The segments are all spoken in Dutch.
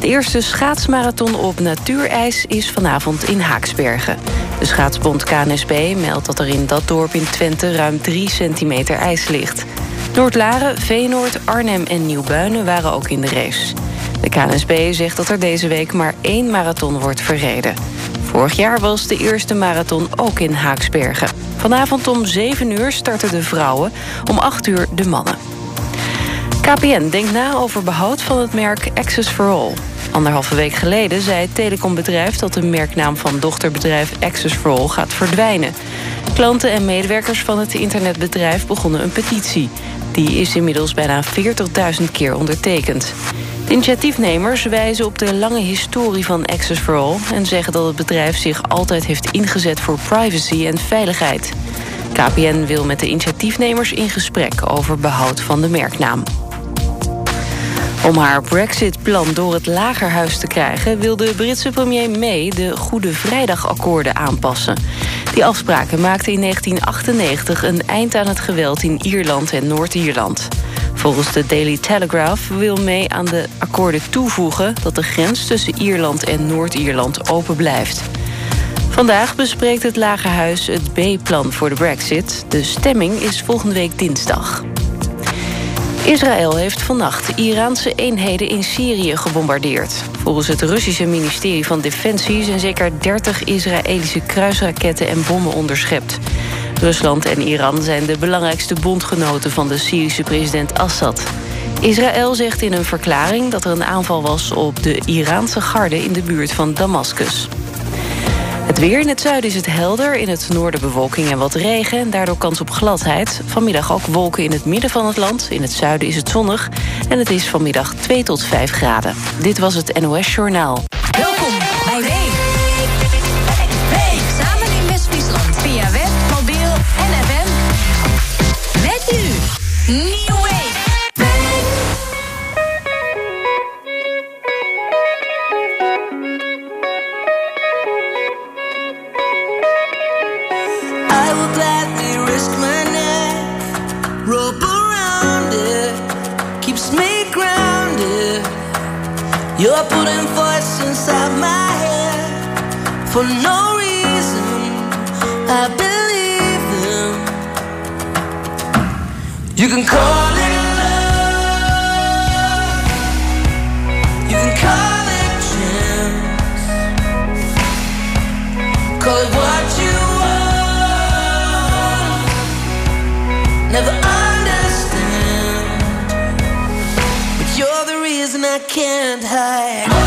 De eerste schaatsmarathon op natuurijs is vanavond in Haaksbergen. De schaatsbond KNSB meldt dat er in dat dorp in Twente... ruim 3 centimeter ijs ligt. Noordlaren, Veenoord, Arnhem en Nieuwbuinen waren ook in de race. De KNSB zegt dat er deze week maar één marathon wordt verreden. Vorig jaar was de eerste marathon ook in Haaksbergen. Vanavond om 7 uur starten de vrouwen, om 8 uur de mannen. KPN denkt na over behoud van het merk Access for All. Anderhalve week geleden zei het telecombedrijf dat de merknaam van dochterbedrijf Access for All gaat verdwijnen. Klanten en medewerkers van het internetbedrijf begonnen een petitie. Die is inmiddels bijna 40.000 keer ondertekend. De initiatiefnemers wijzen op de lange historie van Access for All... en zeggen dat het bedrijf zich altijd heeft ingezet voor privacy en veiligheid. KPN wil met de initiatiefnemers in gesprek over behoud van de merknaam. Om haar Brexit-plan door het lagerhuis te krijgen... wil de Britse premier May de Goede Vrijdagakkoorden aanpassen. Die afspraken maakten in 1998 een eind aan het geweld in Ierland en Noord-Ierland. Volgens de Daily Telegraph wil May aan de akkoorden toevoegen... dat de grens tussen Ierland en Noord-Ierland open blijft. Vandaag bespreekt het Lagerhuis het B-plan voor de brexit. De stemming is volgende week dinsdag. Israël heeft vannacht Iraanse eenheden in Syrië gebombardeerd. Volgens het Russische ministerie van Defensie... zijn zeker 30 Israëlische kruisraketten en bommen onderschept. Rusland en Iran zijn de belangrijkste bondgenoten... van de Syrische president Assad. Israël zegt in een verklaring dat er een aanval was... op de Iraanse garde in de buurt van Damascus. Het weer in het zuiden is het helder, in het noorden bewolking en wat regen... en daardoor kans op gladheid. Vanmiddag ook wolken in het midden van het land. In het zuiden is het zonnig en het is vanmiddag 2 tot 5 graden. Dit was het NOS Journaal. For no reason. I believe them. You can call it love, you can call it chance, call it what you want. Never understand, but you're the reason I can't hide.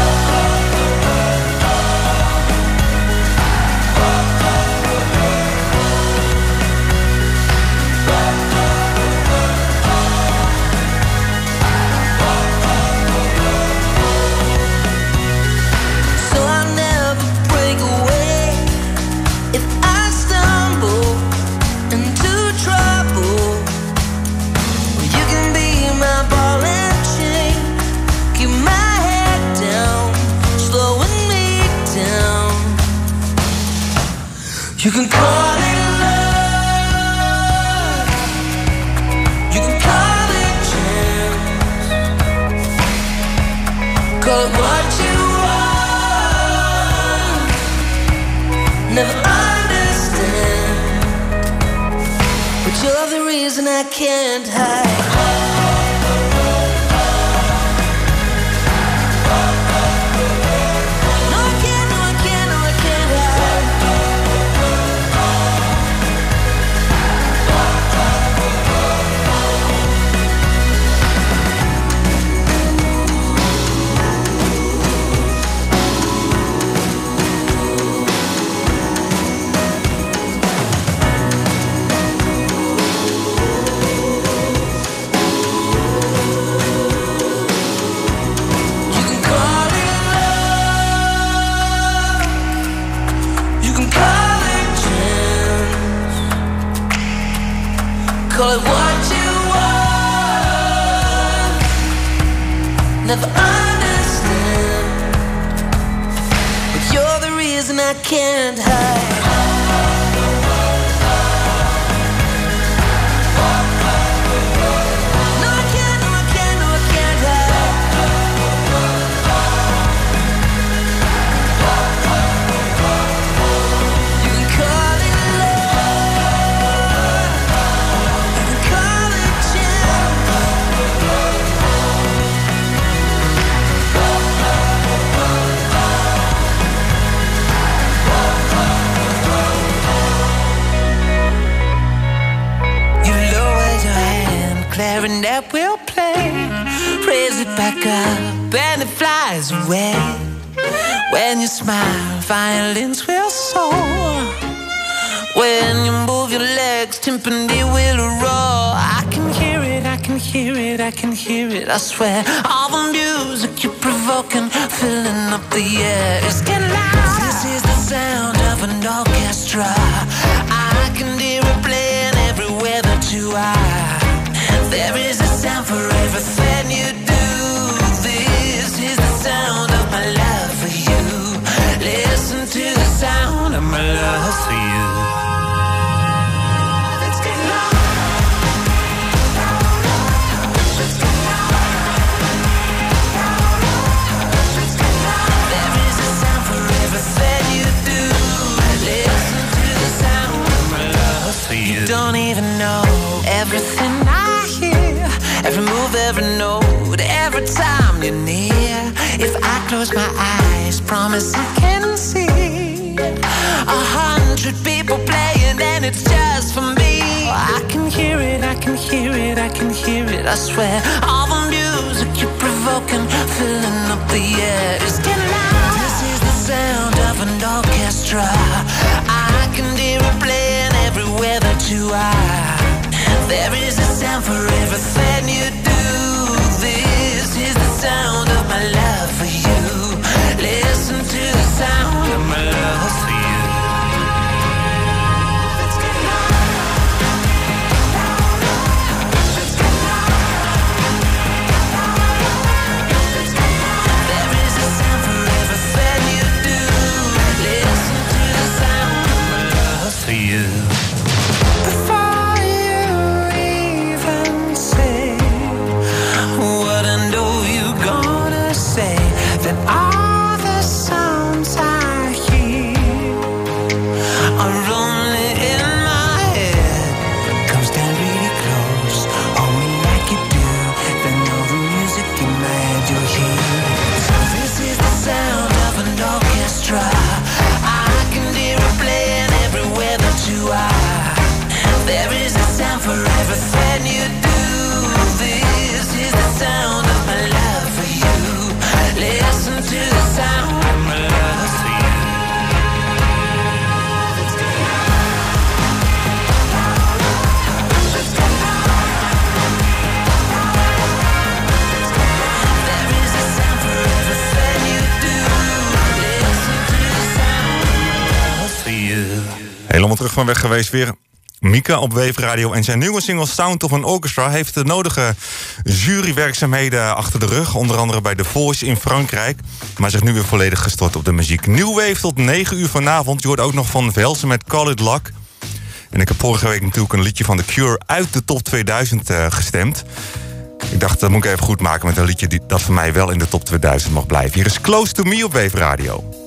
Call what you want. Never understand, but you're the reason I can't hide. Call it what you want. Never understand, but you're the reason I can't hide. That will play. Raise it back up and it flies away. When you smile, violins will soar. When you move your legs, timpani will roar. I can hear it, I can hear it, I can hear it. I swear, all the music you're provoking, filling up the air. It's getting loud. This is the sound of an orchestra. I can hear it playing everywhere that you are. There is a sound for everything you do. This is the sound of my love for you. Listen to the sound of my love for you. You do. Listen to the sound of my love for you. You don't even know everything I every move, every note, every time you're near. If I close my eyes, promise I can see a hundred people playing, and it's just for me. I can hear it, I can hear it, I can hear it. I swear, all the music you're provoking, filling up the air. It's getting loud. This is the sound of an orchestra. I can hear it playing everywhere that you are. There is a sound for everything you do. This is the sound of my love for you. Listen to the sound of my love for you. Terug van weg geweest weer. Mika op Wave Radio en zijn nieuwe single Sound of an Orchestra heeft de nodige jurywerkzaamheden achter de rug. Onder andere bij The Voice in Frankrijk. Maar zich nu weer volledig gestort op de muziek. New Wave tot 9 uur vanavond. Je hoort ook nog van Velsen met Call It Luck. En ik heb vorige week natuurlijk een liedje van The Cure uit de top 2000 eh, gestemd. Ik dacht, dat moet ik even goed maken met een liedje die, dat voor mij wel in de top 2000 mag blijven. Hier is Close to Me op Wave Radio.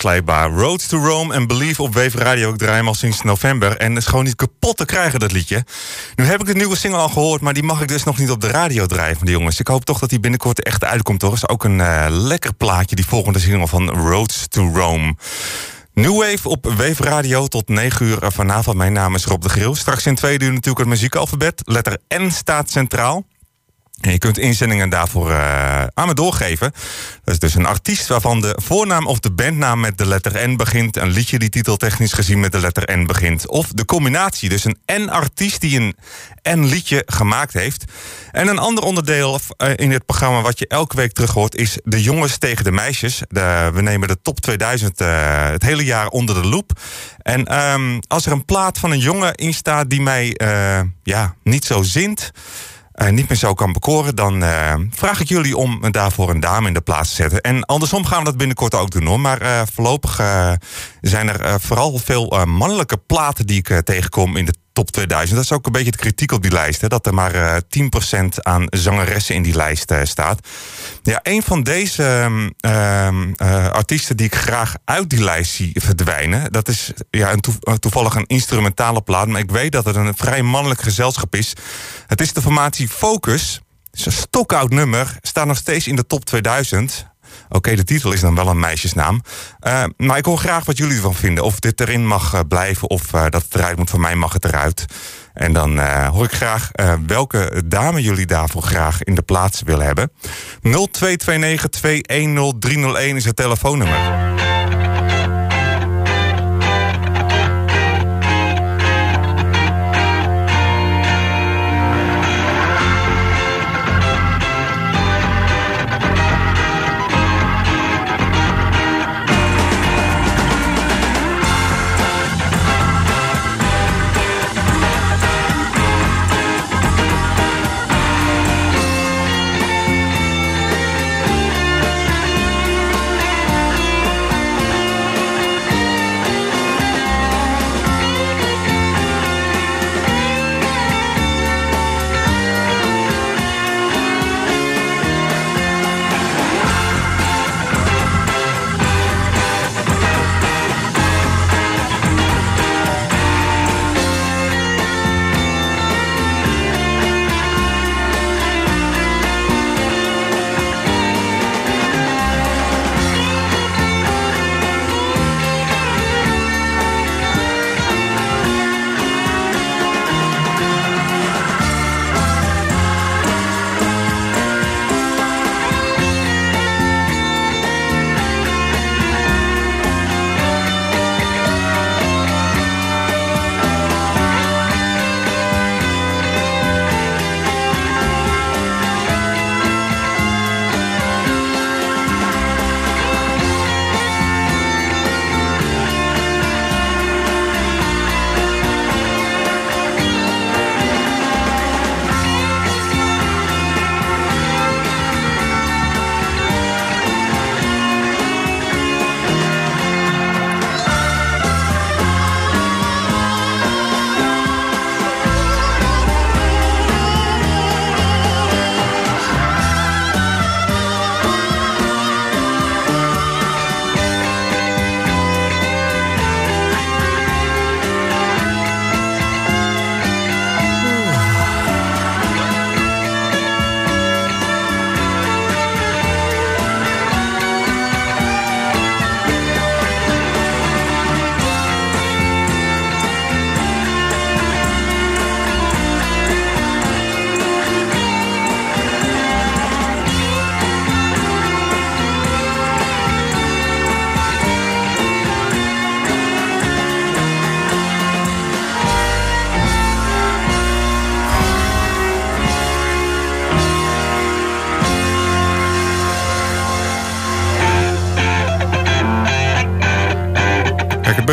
Onverslijkbaar. Roads to Rome en Believe op Wave Radio. Ik draai hem al sinds november. En is gewoon niet kapot te krijgen, dat liedje. Nu heb ik de nieuwe single al gehoord, maar die mag ik dus nog niet op de radio draaien van jongens. Ik hoop toch dat die binnenkort echt uitkomt, toch? Is ook een eh, lekker plaatje, die volgende single van Roads to Rome. New Wave op Wave Radio tot 9 uur vanavond. Mijn naam is Rob de Griel. Straks in twee uur natuurlijk het muziekalfabet. Letter N staat centraal. En je kunt inzendingen daarvoor eh, aan me doorgeven. Dat is dus een artiest waarvan de voornaam of de bandnaam met de letter N begint. Een liedje die titeltechnisch gezien met de letter N begint. Of de combinatie, dus een N-artiest die een N-liedje gemaakt heeft. En een ander onderdeel eh, in dit programma wat je elke week terug hoort... is de jongens tegen de meisjes. De, we nemen de top 2000 eh, het hele jaar onder de loep. En ehm, als er een plaat van een jongen in staat die mij ja, niet zo zint niet meer zo kan bekoren, dan eh, vraag ik jullie om daarvoor een dame in de plaats te zetten. En andersom gaan we dat binnenkort ook doen hoor. Maar eh, voorlopig eh, zijn er eh, vooral veel eh, mannelijke platen die ik eh, tegenkom in de top 2000. Dat is ook een beetje de kritiek op die lijst. Hè, dat er maar eh 10% aan zangeressen in die lijst eh, staat. Ja, een van deze ehm, ehm, eh, artiesten die ik graag uit die lijst zie verdwijnen. Dat is ja, eh, toevallig een instrumentale plaat. Maar ik weet dat het een vrij mannelijk gezelschap is. Het is de formatie Focus. Het is een stokoud nummer. Staat nog steeds in de top 2000. Oké, de titel is dan wel een meisjesnaam. Eh, maar ik hoor graag wat jullie ervan vinden. Of dit erin mag eh, blijven of eh, dat het eruit moet. Van mij mag het eruit. En dan hoor ik graag welke dame jullie daarvoor graag in de plaats willen hebben. 0229 is het telefoonnummer.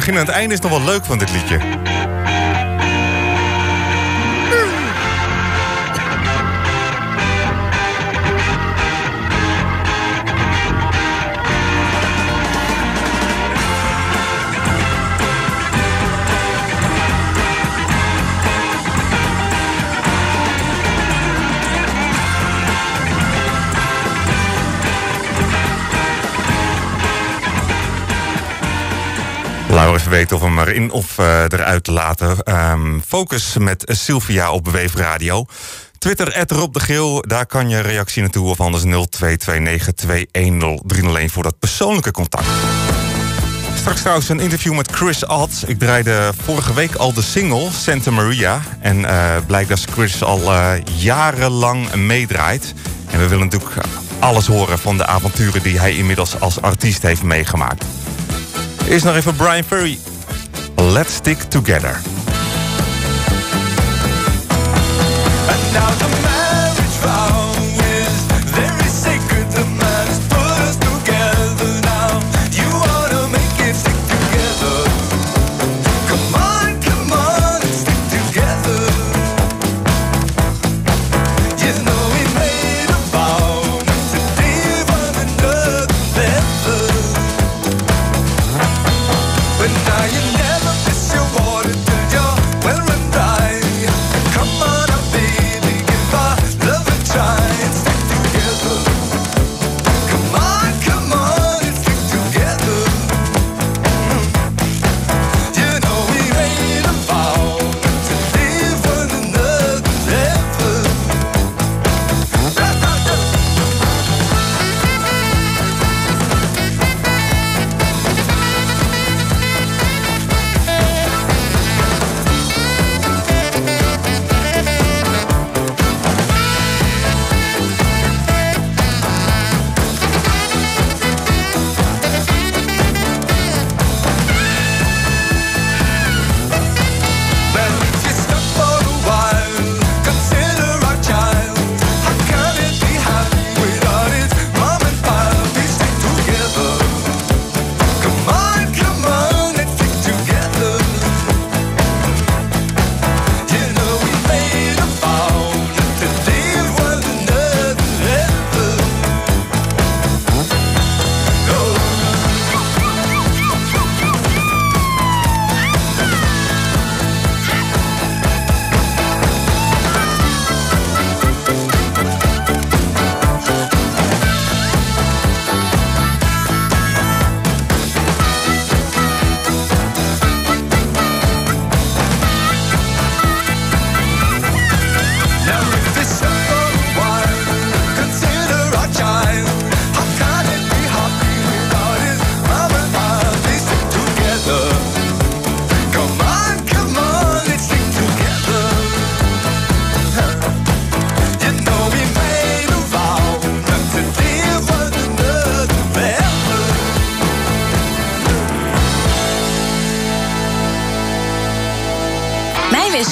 Begin en het einde is nog wel leuk van dit liedje. Laten we even weten of hem erin of eh, eruit te laten. Ehm, focus met Sylvia op Weefradio. Twitter, Rob de Geel, daar kan je reactie naartoe. Of anders 0229210301 voor dat persoonlijke contact. Straks trouwens een interview met Chris Ads. Ik draaide vorige week al de single Santa Maria. En eh, blijkt dat Chris al eh, jarenlang meedraait. En we willen natuurlijk alles horen van de avonturen die hij inmiddels als artiest heeft meegemaakt. Eerst nog even Brian Ferry. Let's Stick Together.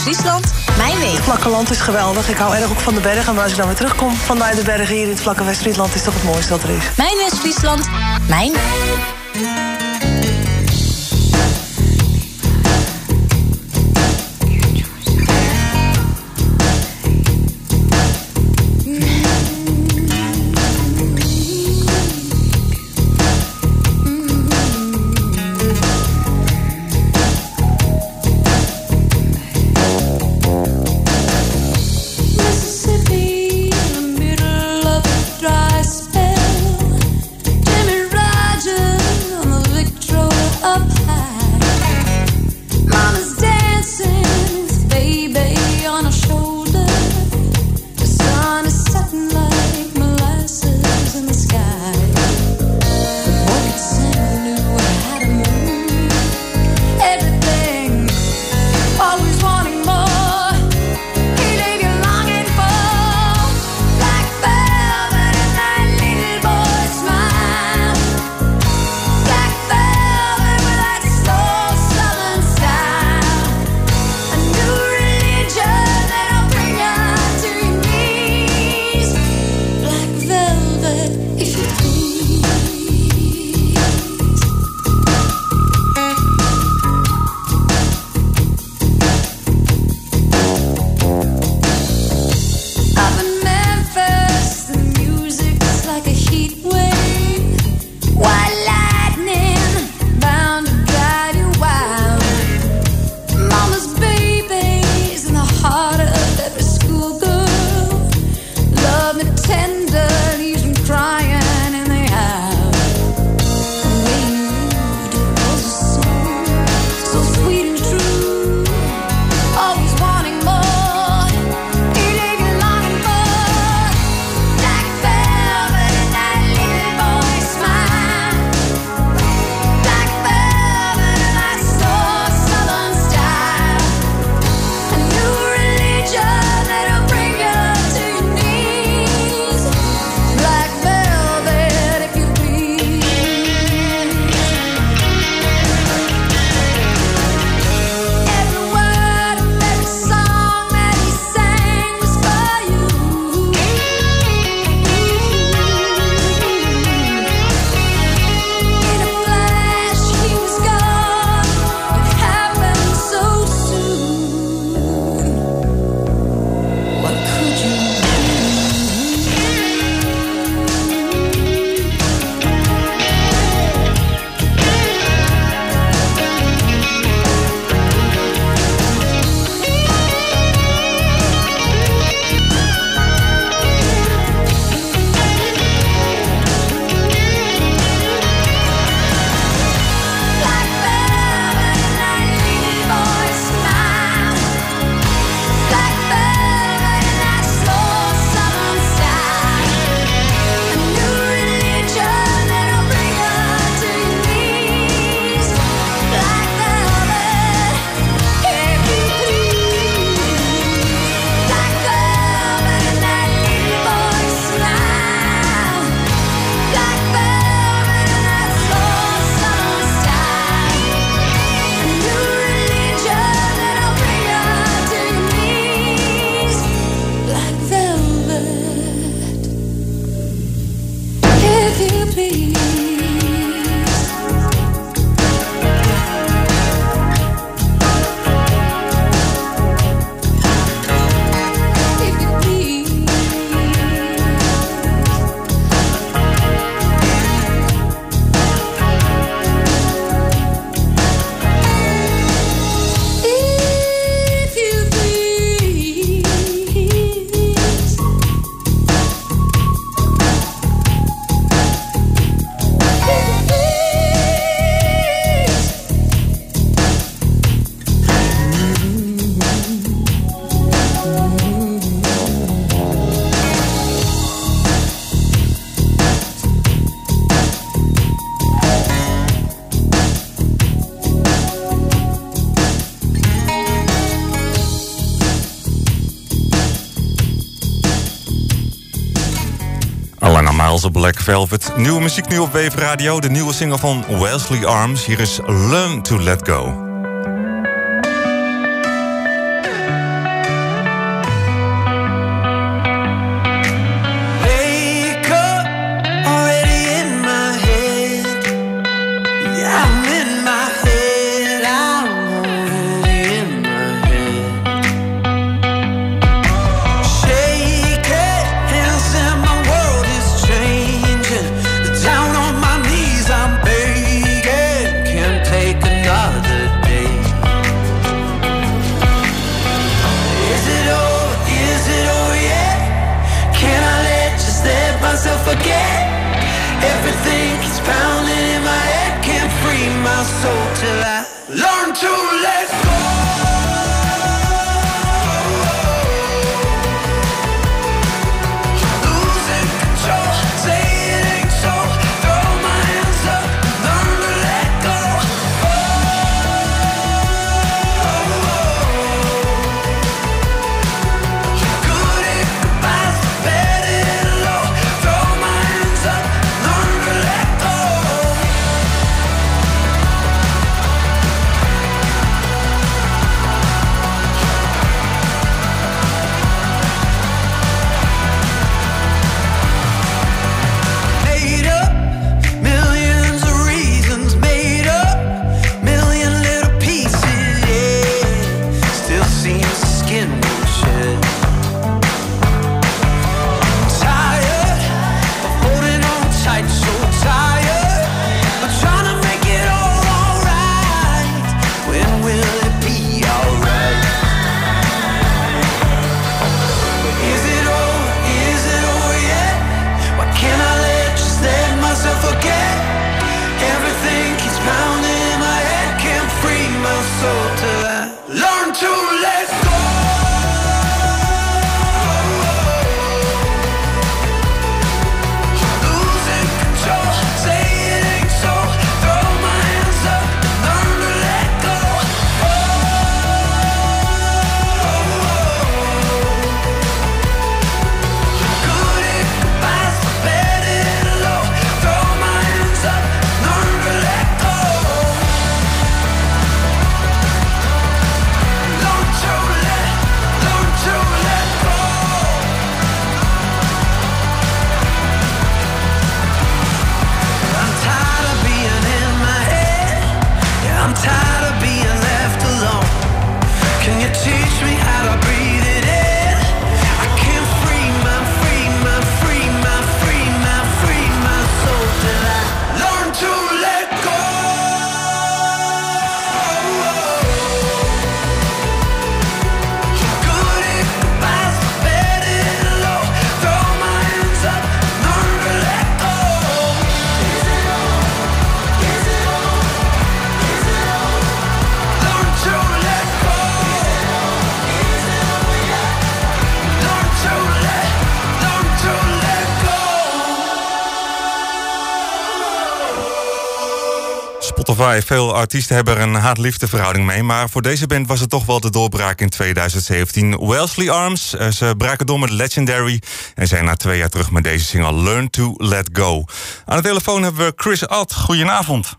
Mijn West-Friesland, mijn week. Vlakke land is geweldig. Ik hou erg ook van de bergen. Maar als ik dan weer terugkom vanuit de bergen hier in het vlakke West-Friesland... is toch het mooiste dat er is. Mijn West-Friesland, mijn Velvet. Nieuwe muziek nu op Wave Radio. De nieuwe single van Wesley Arms. Hier is Learn to Let Go. Veel artiesten hebben er een haat-liefde verhouding mee. Maar voor deze band was het toch wel de doorbraak in 2017. Wesley Arms, eh, ze braken door met Legendary... en zijn na twee jaar terug met deze single Learn to Let Go. Aan de telefoon hebben we Chris Ad. Goedenavond.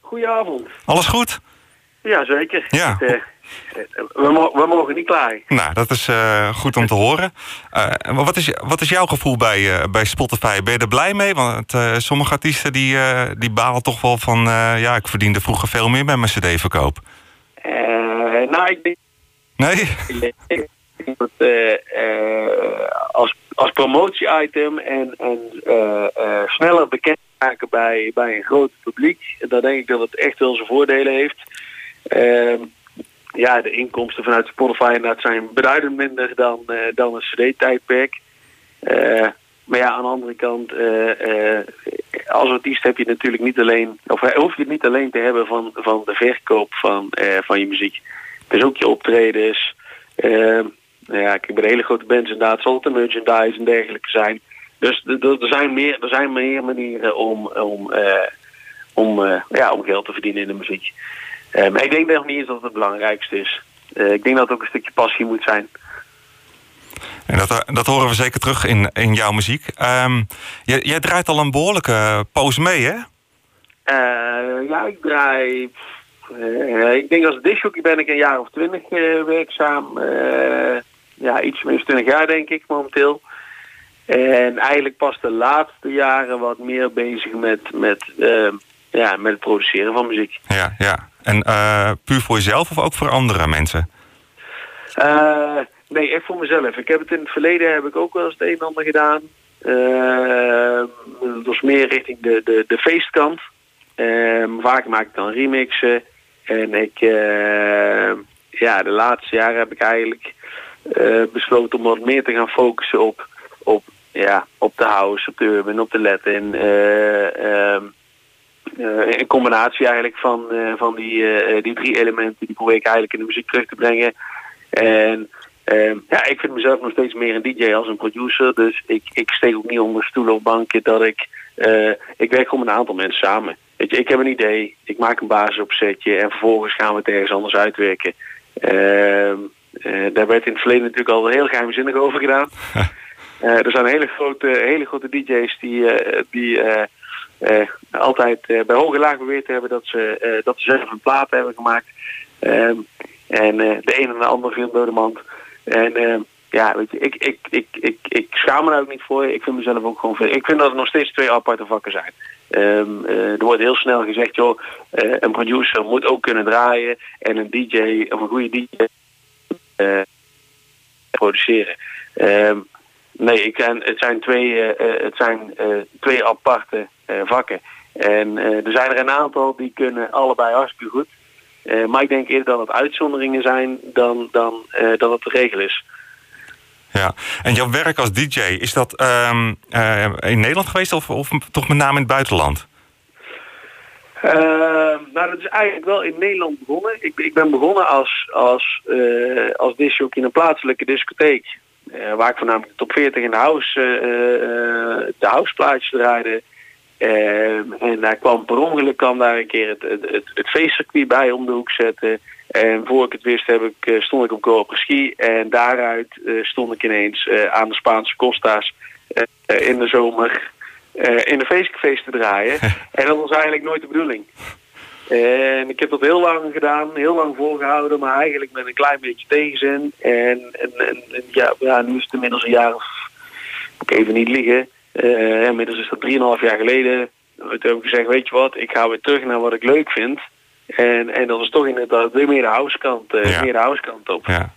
Goedenavond. Alles goed? Ja, zeker. Ja. Het, eh, we, we mogen niet klagen. Nou, dat is eh, goed om te horen. Maar wat, is, wat is jouw gevoel bij, eh, bij Spotify? Ben je er blij mee? Want sommige artiesten die, die balen toch wel van... ja, ik verdiende vroeger veel meer bij mijn cd-verkoop. Nou, ik denk Nee? dat als, als promotie-item en, en sneller bekend maken bij, bij een groot publiek, dan denk ik dat het echt wel zijn voordelen heeft. Ja, de inkomsten vanuit Spotify inderdaad zijn beduidend minder dan, eh, dan een CD-tijdperk. Eh, maar ja, aan de andere kant, eh, als artiest heb je natuurlijk niet alleen, of hoef je het niet alleen te hebben van, van de verkoop van, van je muziek. Dus ook je optredens. nou ja, kijk, bij de hele grote bands inderdaad zal het merchandise en dergelijke zijn. Dus er zijn meer, er zijn meer manieren om, om, om, ja, om geld te verdienen in de muziek. Eh, maar ik denk nog niet eens dat het het belangrijkste is. Eh, ik denk dat het ook een stukje passie moet zijn. En dat, eh, dat horen we zeker terug in, in jouw muziek. Ehm, jij, jij draait al een behoorlijke poos mee, hè? Ja, ik draai... ik denk als discjockey ben ik een jaar of twintig werkzaam. Ja, iets meer dan twintig jaar denk ik momenteel. En eigenlijk pas de laatste jaren wat meer bezig met, met, ja, met het produceren van muziek. Ja, ja. En eh, puur voor jezelf of ook voor andere mensen? Eh, nee, echt voor mezelf. Ik heb het in het verleden heb ik ook wel eens het een en ander gedaan. Eh, dat was meer richting de, de, de feestkant. Vaak maak ik dan remixen. En ik, ja, de laatste jaren heb ik eigenlijk besloten om wat meer te gaan focussen op, op, ja, op de house, op de urban, op de Latin. eh, ehm, eh, een combinatie eigenlijk van, eh, van die, eh, die drie elementen, die probeer ik eigenlijk in de muziek terug te brengen. En ehm, ja, ik vind mezelf nog steeds meer een DJ als een producer. Dus ik, ik steek ook niet onder stoelen of banken dat ik... eh, ik werk gewoon met een aantal mensen samen. Weet je, ik heb een idee, ik maak een basisopzetje en vervolgens gaan we het ergens anders uitwerken. Ehm, eh, daar werd in het verleden natuurlijk al heel geheimzinnig over gedaan. Eh, er zijn hele grote, hele grote DJ's die, eh, die eh, eh, altijd eh, bij hoge laag beweerd hebben dat ze, eh, dat ze zelf een plaat hebben gemaakt. Ehm, en eh, de een en de ander viel door de mand. En ehm, ja, weet je, ik, ik, ik, ik, ik schaam me daar ook niet voor. Ik vind mezelf ook gewoon. Ik vind dat er nog steeds twee aparte vakken zijn. Ehm, eh, er wordt heel snel gezegd, joh, eh, een producer moet ook kunnen draaien. En een DJ, of een goede DJ, eh, produceren. Nee, ik, het zijn twee, eh, eh, het zijn, eh, twee aparte eh, vakken. En eh, er zijn er een aantal die kunnen allebei hartstikke goed. Eh, maar ik denk eerder dat het uitzonderingen zijn dan, dan eh, dat het de regel is. Ja. En jouw werk als DJ, is dat ehm, eh, in Nederland geweest of, of toch met name in het buitenland? Eh, nou, dat is eigenlijk wel in Nederland begonnen. Ik, ik ben begonnen als, als, eh als disjockey in een plaatselijke discotheek. eh, waar ik voornamelijk de top 40 in de house, eh, eh, de houseplaatjes draaide. Ehm, en daar kwam per ongeluk kwam daar een keer het, het, het, het feestcircuit bij om de hoek zetten. En voor ik het wist heb ik, eh, stond ik op Corpus Ski. En daaruit eh, stond ik ineens eh, aan de Spaanse Costa's in de zomer in de feestcafés te draaien. en dat was eigenlijk nooit de bedoeling. En ik heb dat heel lang gedaan, heel lang volgehouden, maar eigenlijk met een klein beetje tegenzin. En, en, en, en ja, ja, nu is het inmiddels een jaar of, moet ik even niet liegen, Eh inmiddels is dat 3,5 jaar geleden. Toen heb ik gezegd, weet je wat, ik ga weer terug naar wat ik leuk vind. En, en dat is toch inderdaad weer meer de housekant, eh Ja. meer de housekant op. Ja.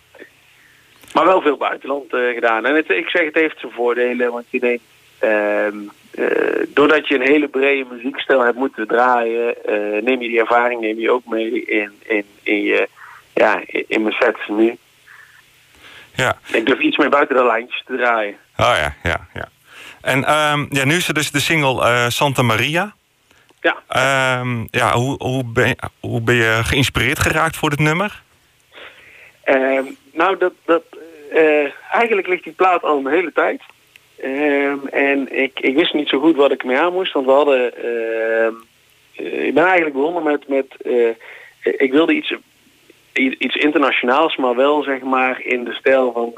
Maar wel veel buitenland eh, gedaan. En het, ik zeg, het heeft zijn voordelen. Want je denkt, ehm, eh, doordat je een hele brede muziekstijl hebt moeten draaien, neem je die ervaring neem je ook mee in, in, in, je, ja, in, in mijn sets nu. Ja. Ik durf iets meer buiten de lijntjes te draaien. Oh ja, ja, ja. En ehm, ja, nu is er dus de single eh, Santa Maria. Ja. Ehm, ja, hoe, hoe, ben, je- hoe ben je geïnspireerd geraakt voor dit nummer? Ehm, nou, dat, dat, eh, eigenlijk ligt die plaat al een hele tijd. En ik, ik wist niet zo goed wat ik mee aan moest, want we hadden... eh, ik ben eigenlijk begonnen met... met ik wilde iets, iets internationaals, maar wel zeg maar in de stijl van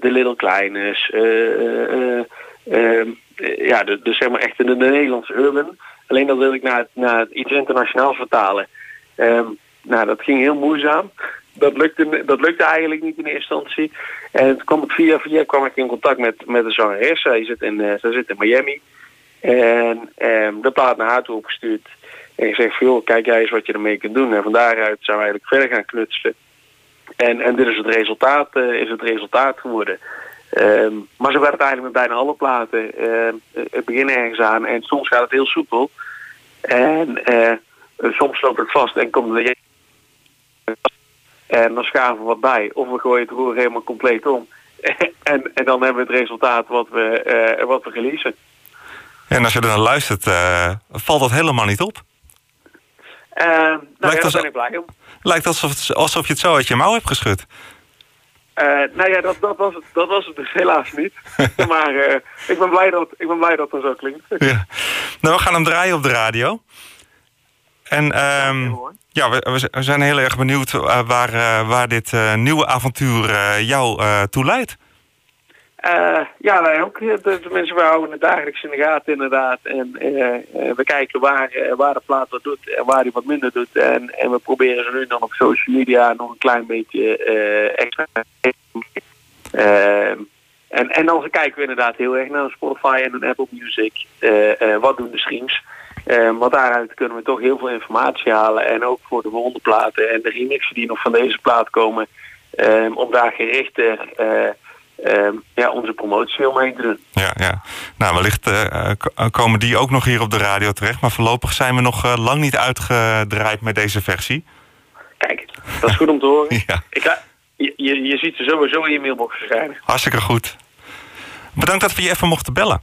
de Little Kleines. eh, eh, eh, ehm, eh, ja, de, zeg maar echt de, de Nederlandse urban. Alleen dat wilde ik naar, naar iets internationaals vertalen. Ehm, nou, dat ging heel moeizaam. Dat lukte, dat lukte eigenlijk niet in eerste instantie. En toen kwam ik via via kwam ik in contact met, met de zangeres. Zij zit in, eh, zij zit in Miami. En ehm, de plaat naar haar toe opgestuurd. En ik zeg van, joh, kijk jij eens wat je ermee kunt doen. En van daaruit zijn we eigenlijk verder gaan knutselen. En, en dit is het resultaat, eh, is het resultaat geworden. Ehm, maar zo werd het eigenlijk met bijna alle platen. Ehm, het begin ergens aan en soms gaat het heel soepel. En eh, soms loopt het vast en komt er en dan schaven we wat bij. Of we gooien het roer helemaal compleet om. en, en dan hebben we het resultaat wat we, eh, wat we releasen. En als je er naar luistert, eh, valt dat helemaal niet op. Eh, nou ja, Lijkt daar als- ben ik blij om. Lijkt alsof, het- alsof je het zo uit je mouw hebt geschud. Eh, nou ja, dat, dat, was het, dat was het dus helaas niet. maar eh, ik, ben blij dat, ik ben blij dat het zo klinkt. Ja. Nou, we gaan hem draaien op de radio. En ehm, ja, we, we zijn heel erg benieuwd eh, waar, waar dit nieuwe avontuur jou toe leidt. Eh, ja, wij ook. De, mensen, we houden het dagelijks in de gaten inderdaad. En eh, eh, we kijken waar, waar de plaat wat doet en waar die wat minder doet. En, en we proberen ze nu dan op social media nog een klein beetje extra en, en dan kijken we inderdaad heel erg naar Spotify en Apple Music. Wat doen de streams? Want daaruit kunnen we toch heel veel informatie halen. En ook voor de volgende platen en de remixen die nog van deze plaat komen. om daar gerichter ehm, ja, onze promotie omheen te doen. Ja, ja. Nou, wellicht eh, eh, komen die ook nog hier op de radio terecht. Maar voorlopig zijn we nog eh, lang niet uitgedraaid met deze versie. Kijk, dat is goed om te horen. Ja. Ik ga, je, je, je ziet ze sowieso in je mailbox verschijnen. Hartstikke goed. Bedankt dat we je even mochten bellen.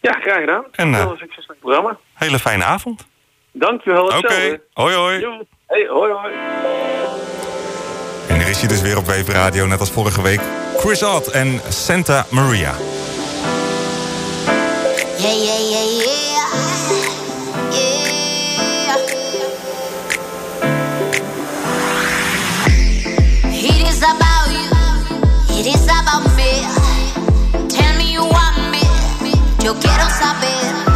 Ja, graag gedaan. En, Heel succes met het programma. Hele fijne avond. Dankjewel. Oké, hoi hoi. Jo. Hey, hoi hoi. En er is hij dus weer op Wave Radio, net als vorige week. Chris Odd en Santa Maria. Yeah, yeah, yeah, yeah. Yeah. It is about you. It is about me. Tell me you want me. Yo quiero saber.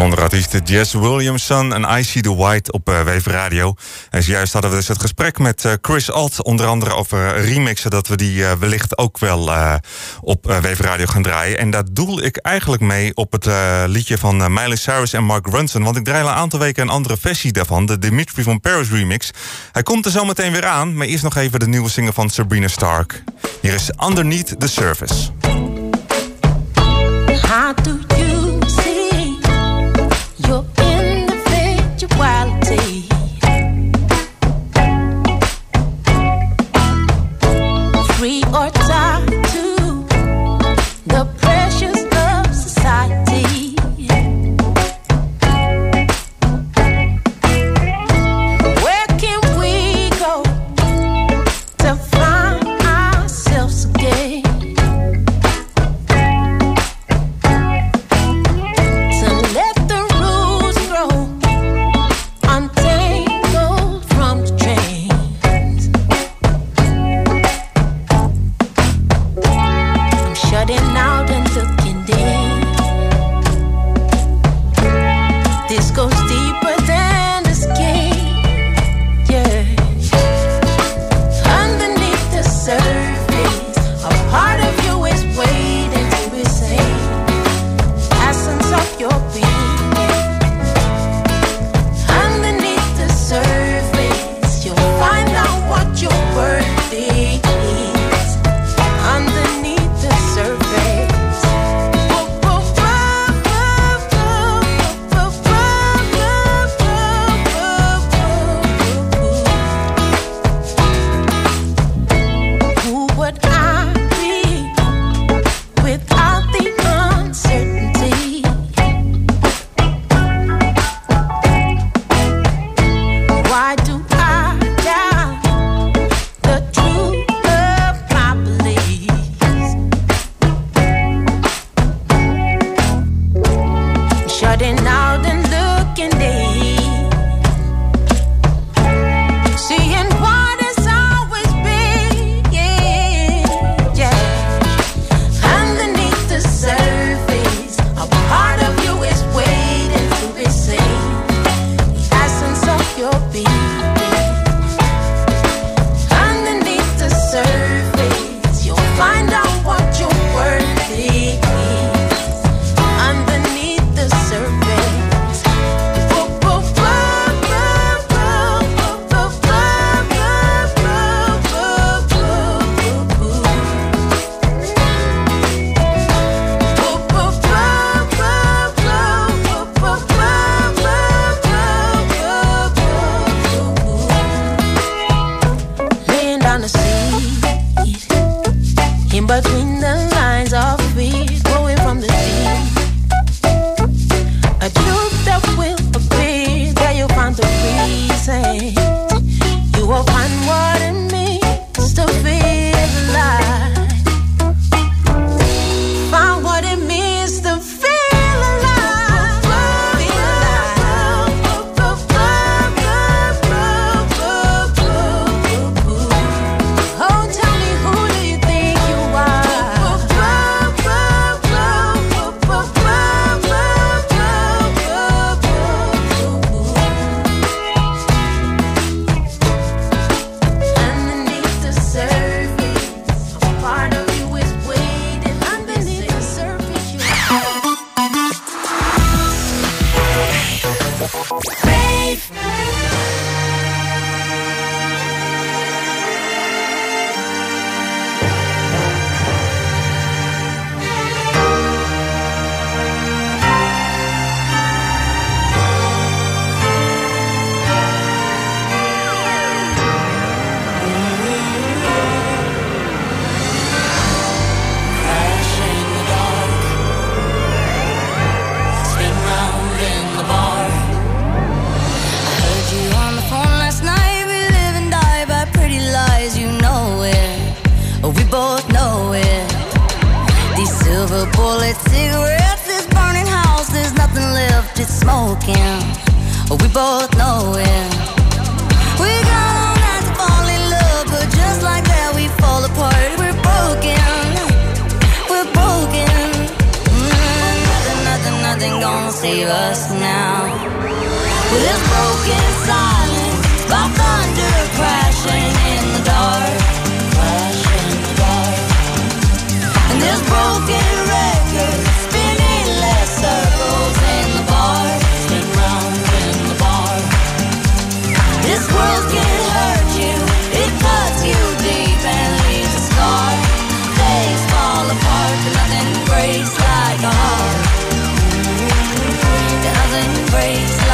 bijzondere artiesten Jess Williamson en I See The White op uh, Wave Radio. En zojuist hadden we dus het gesprek met eh, Chris Alt, onder andere over remixen, dat we die eh, wellicht ook wel op Wave Radio gaan draaien. En daar doel ik eigenlijk mee op het liedje van Miley Cyrus en Mark Ronson, want ik draai al een aantal weken een andere versie daarvan, de Dimitri van Paris remix. Hij komt er zo meteen weer aan, maar eerst nog even de nieuwe single van Sabrina Stark. Hier is Underneath the Surface.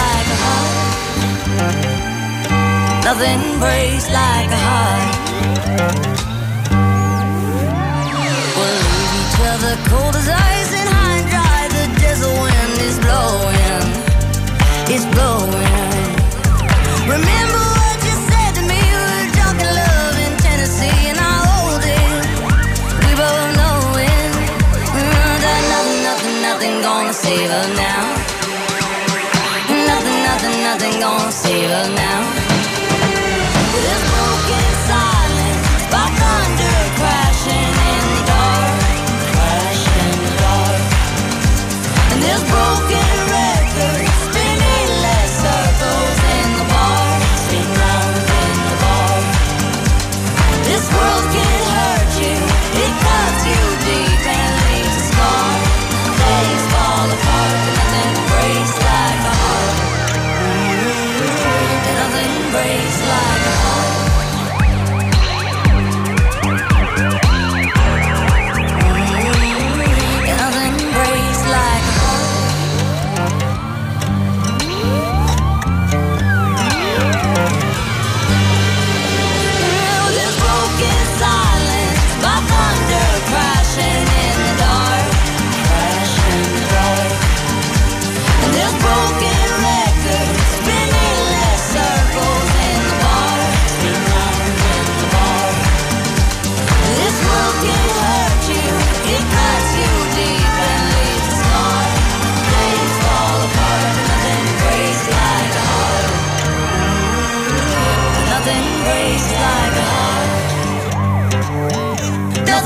like a heart. Nothing breaks like a heart. We'll leave each other cold as ice. now.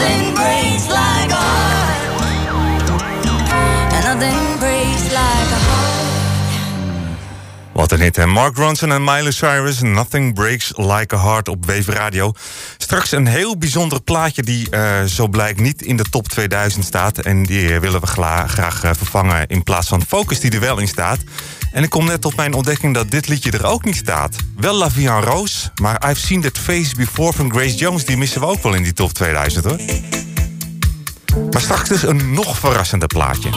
nothing breaks like a heart. Nothing breaks like a heart. Wat een hit, hè? Mark Ronson en Miley Cyrus, Nothing Breaks Like a Heart op Wave Radio. Straks een heel bijzonder plaatje die eh, zo blijkt niet in de top 2000 staat. En die eh, willen we graag eh, vervangen in plaats van Focus die er wel in staat. En ik kom net op mijn ontdekking dat dit liedje er ook niet staat. Wel Lavian roos, maar I've Seen That Face Before van Grace Jones... die missen we ook wel in die top 2000, hoor. Maar straks dus een nog verrassender plaatje.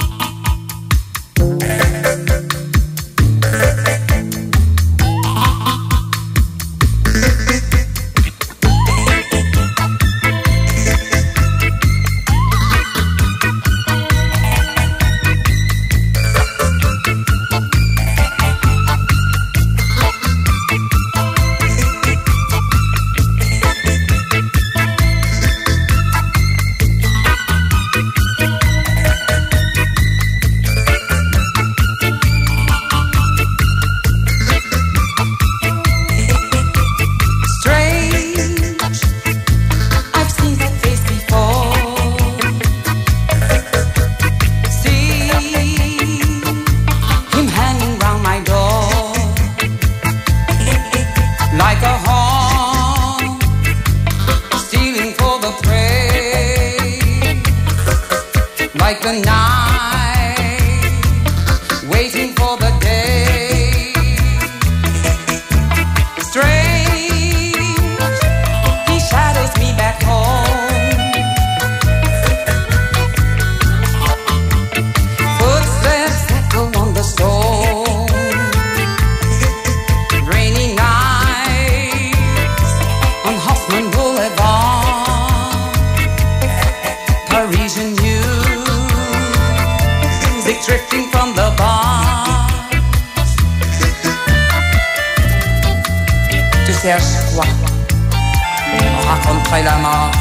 la mort.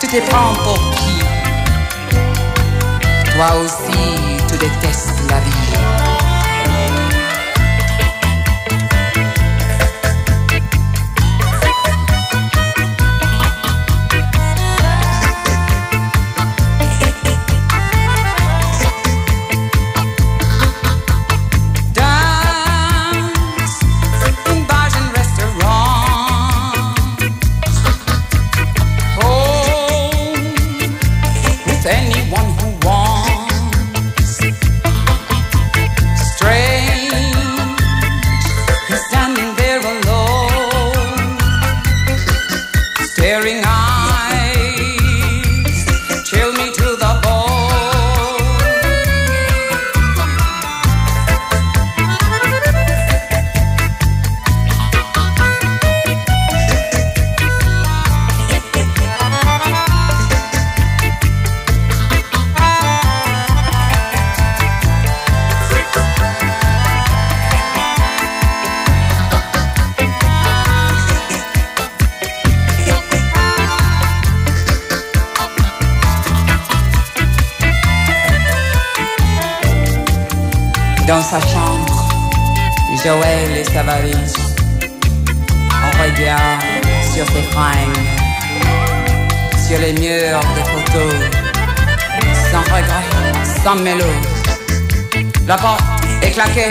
Tu te prends pour qui? Toi aussi, tu détestes. les murs des photos, sans regret, sans mélodie. La porte est claquée,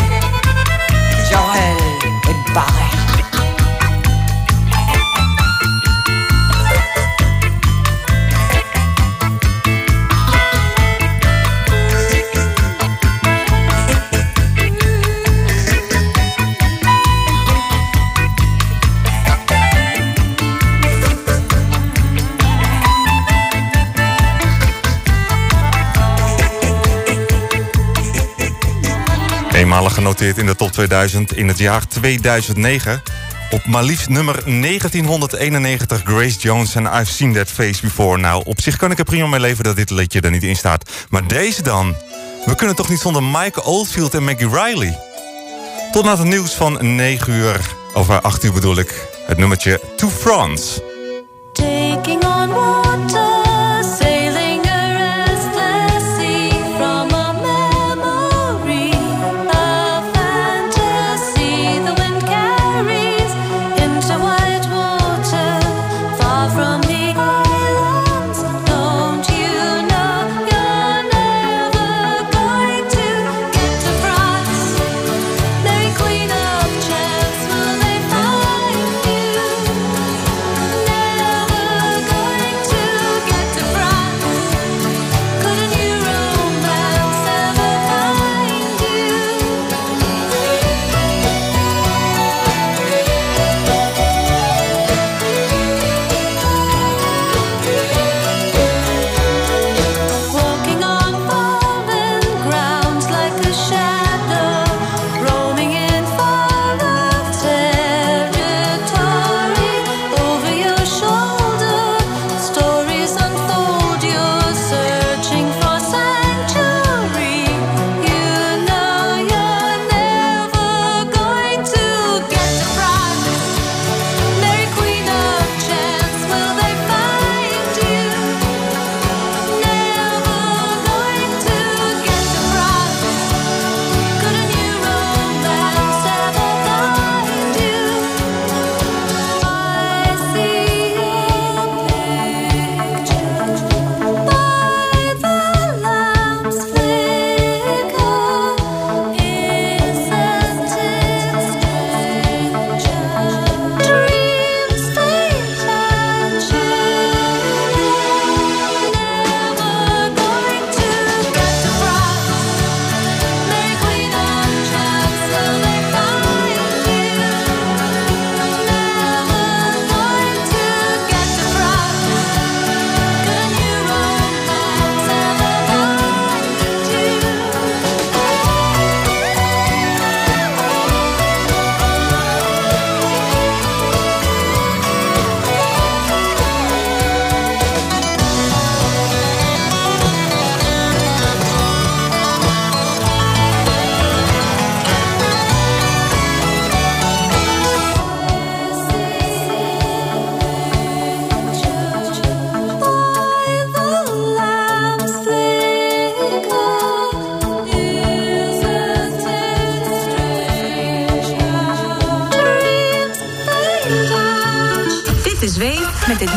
Genoteerd in de top 2000 in het jaar 2009. Op maar liefst nummer 1991 Grace Jones en I've Seen That Face Before. Nou, op zich kan ik er prima mee leven dat dit liedje er niet in staat. Maar deze dan? We kunnen toch niet zonder Mike Oldfield en Maggie Riley? Tot na het nieuws van 9 uur, of 8 uur bedoel ik, het nummertje To France.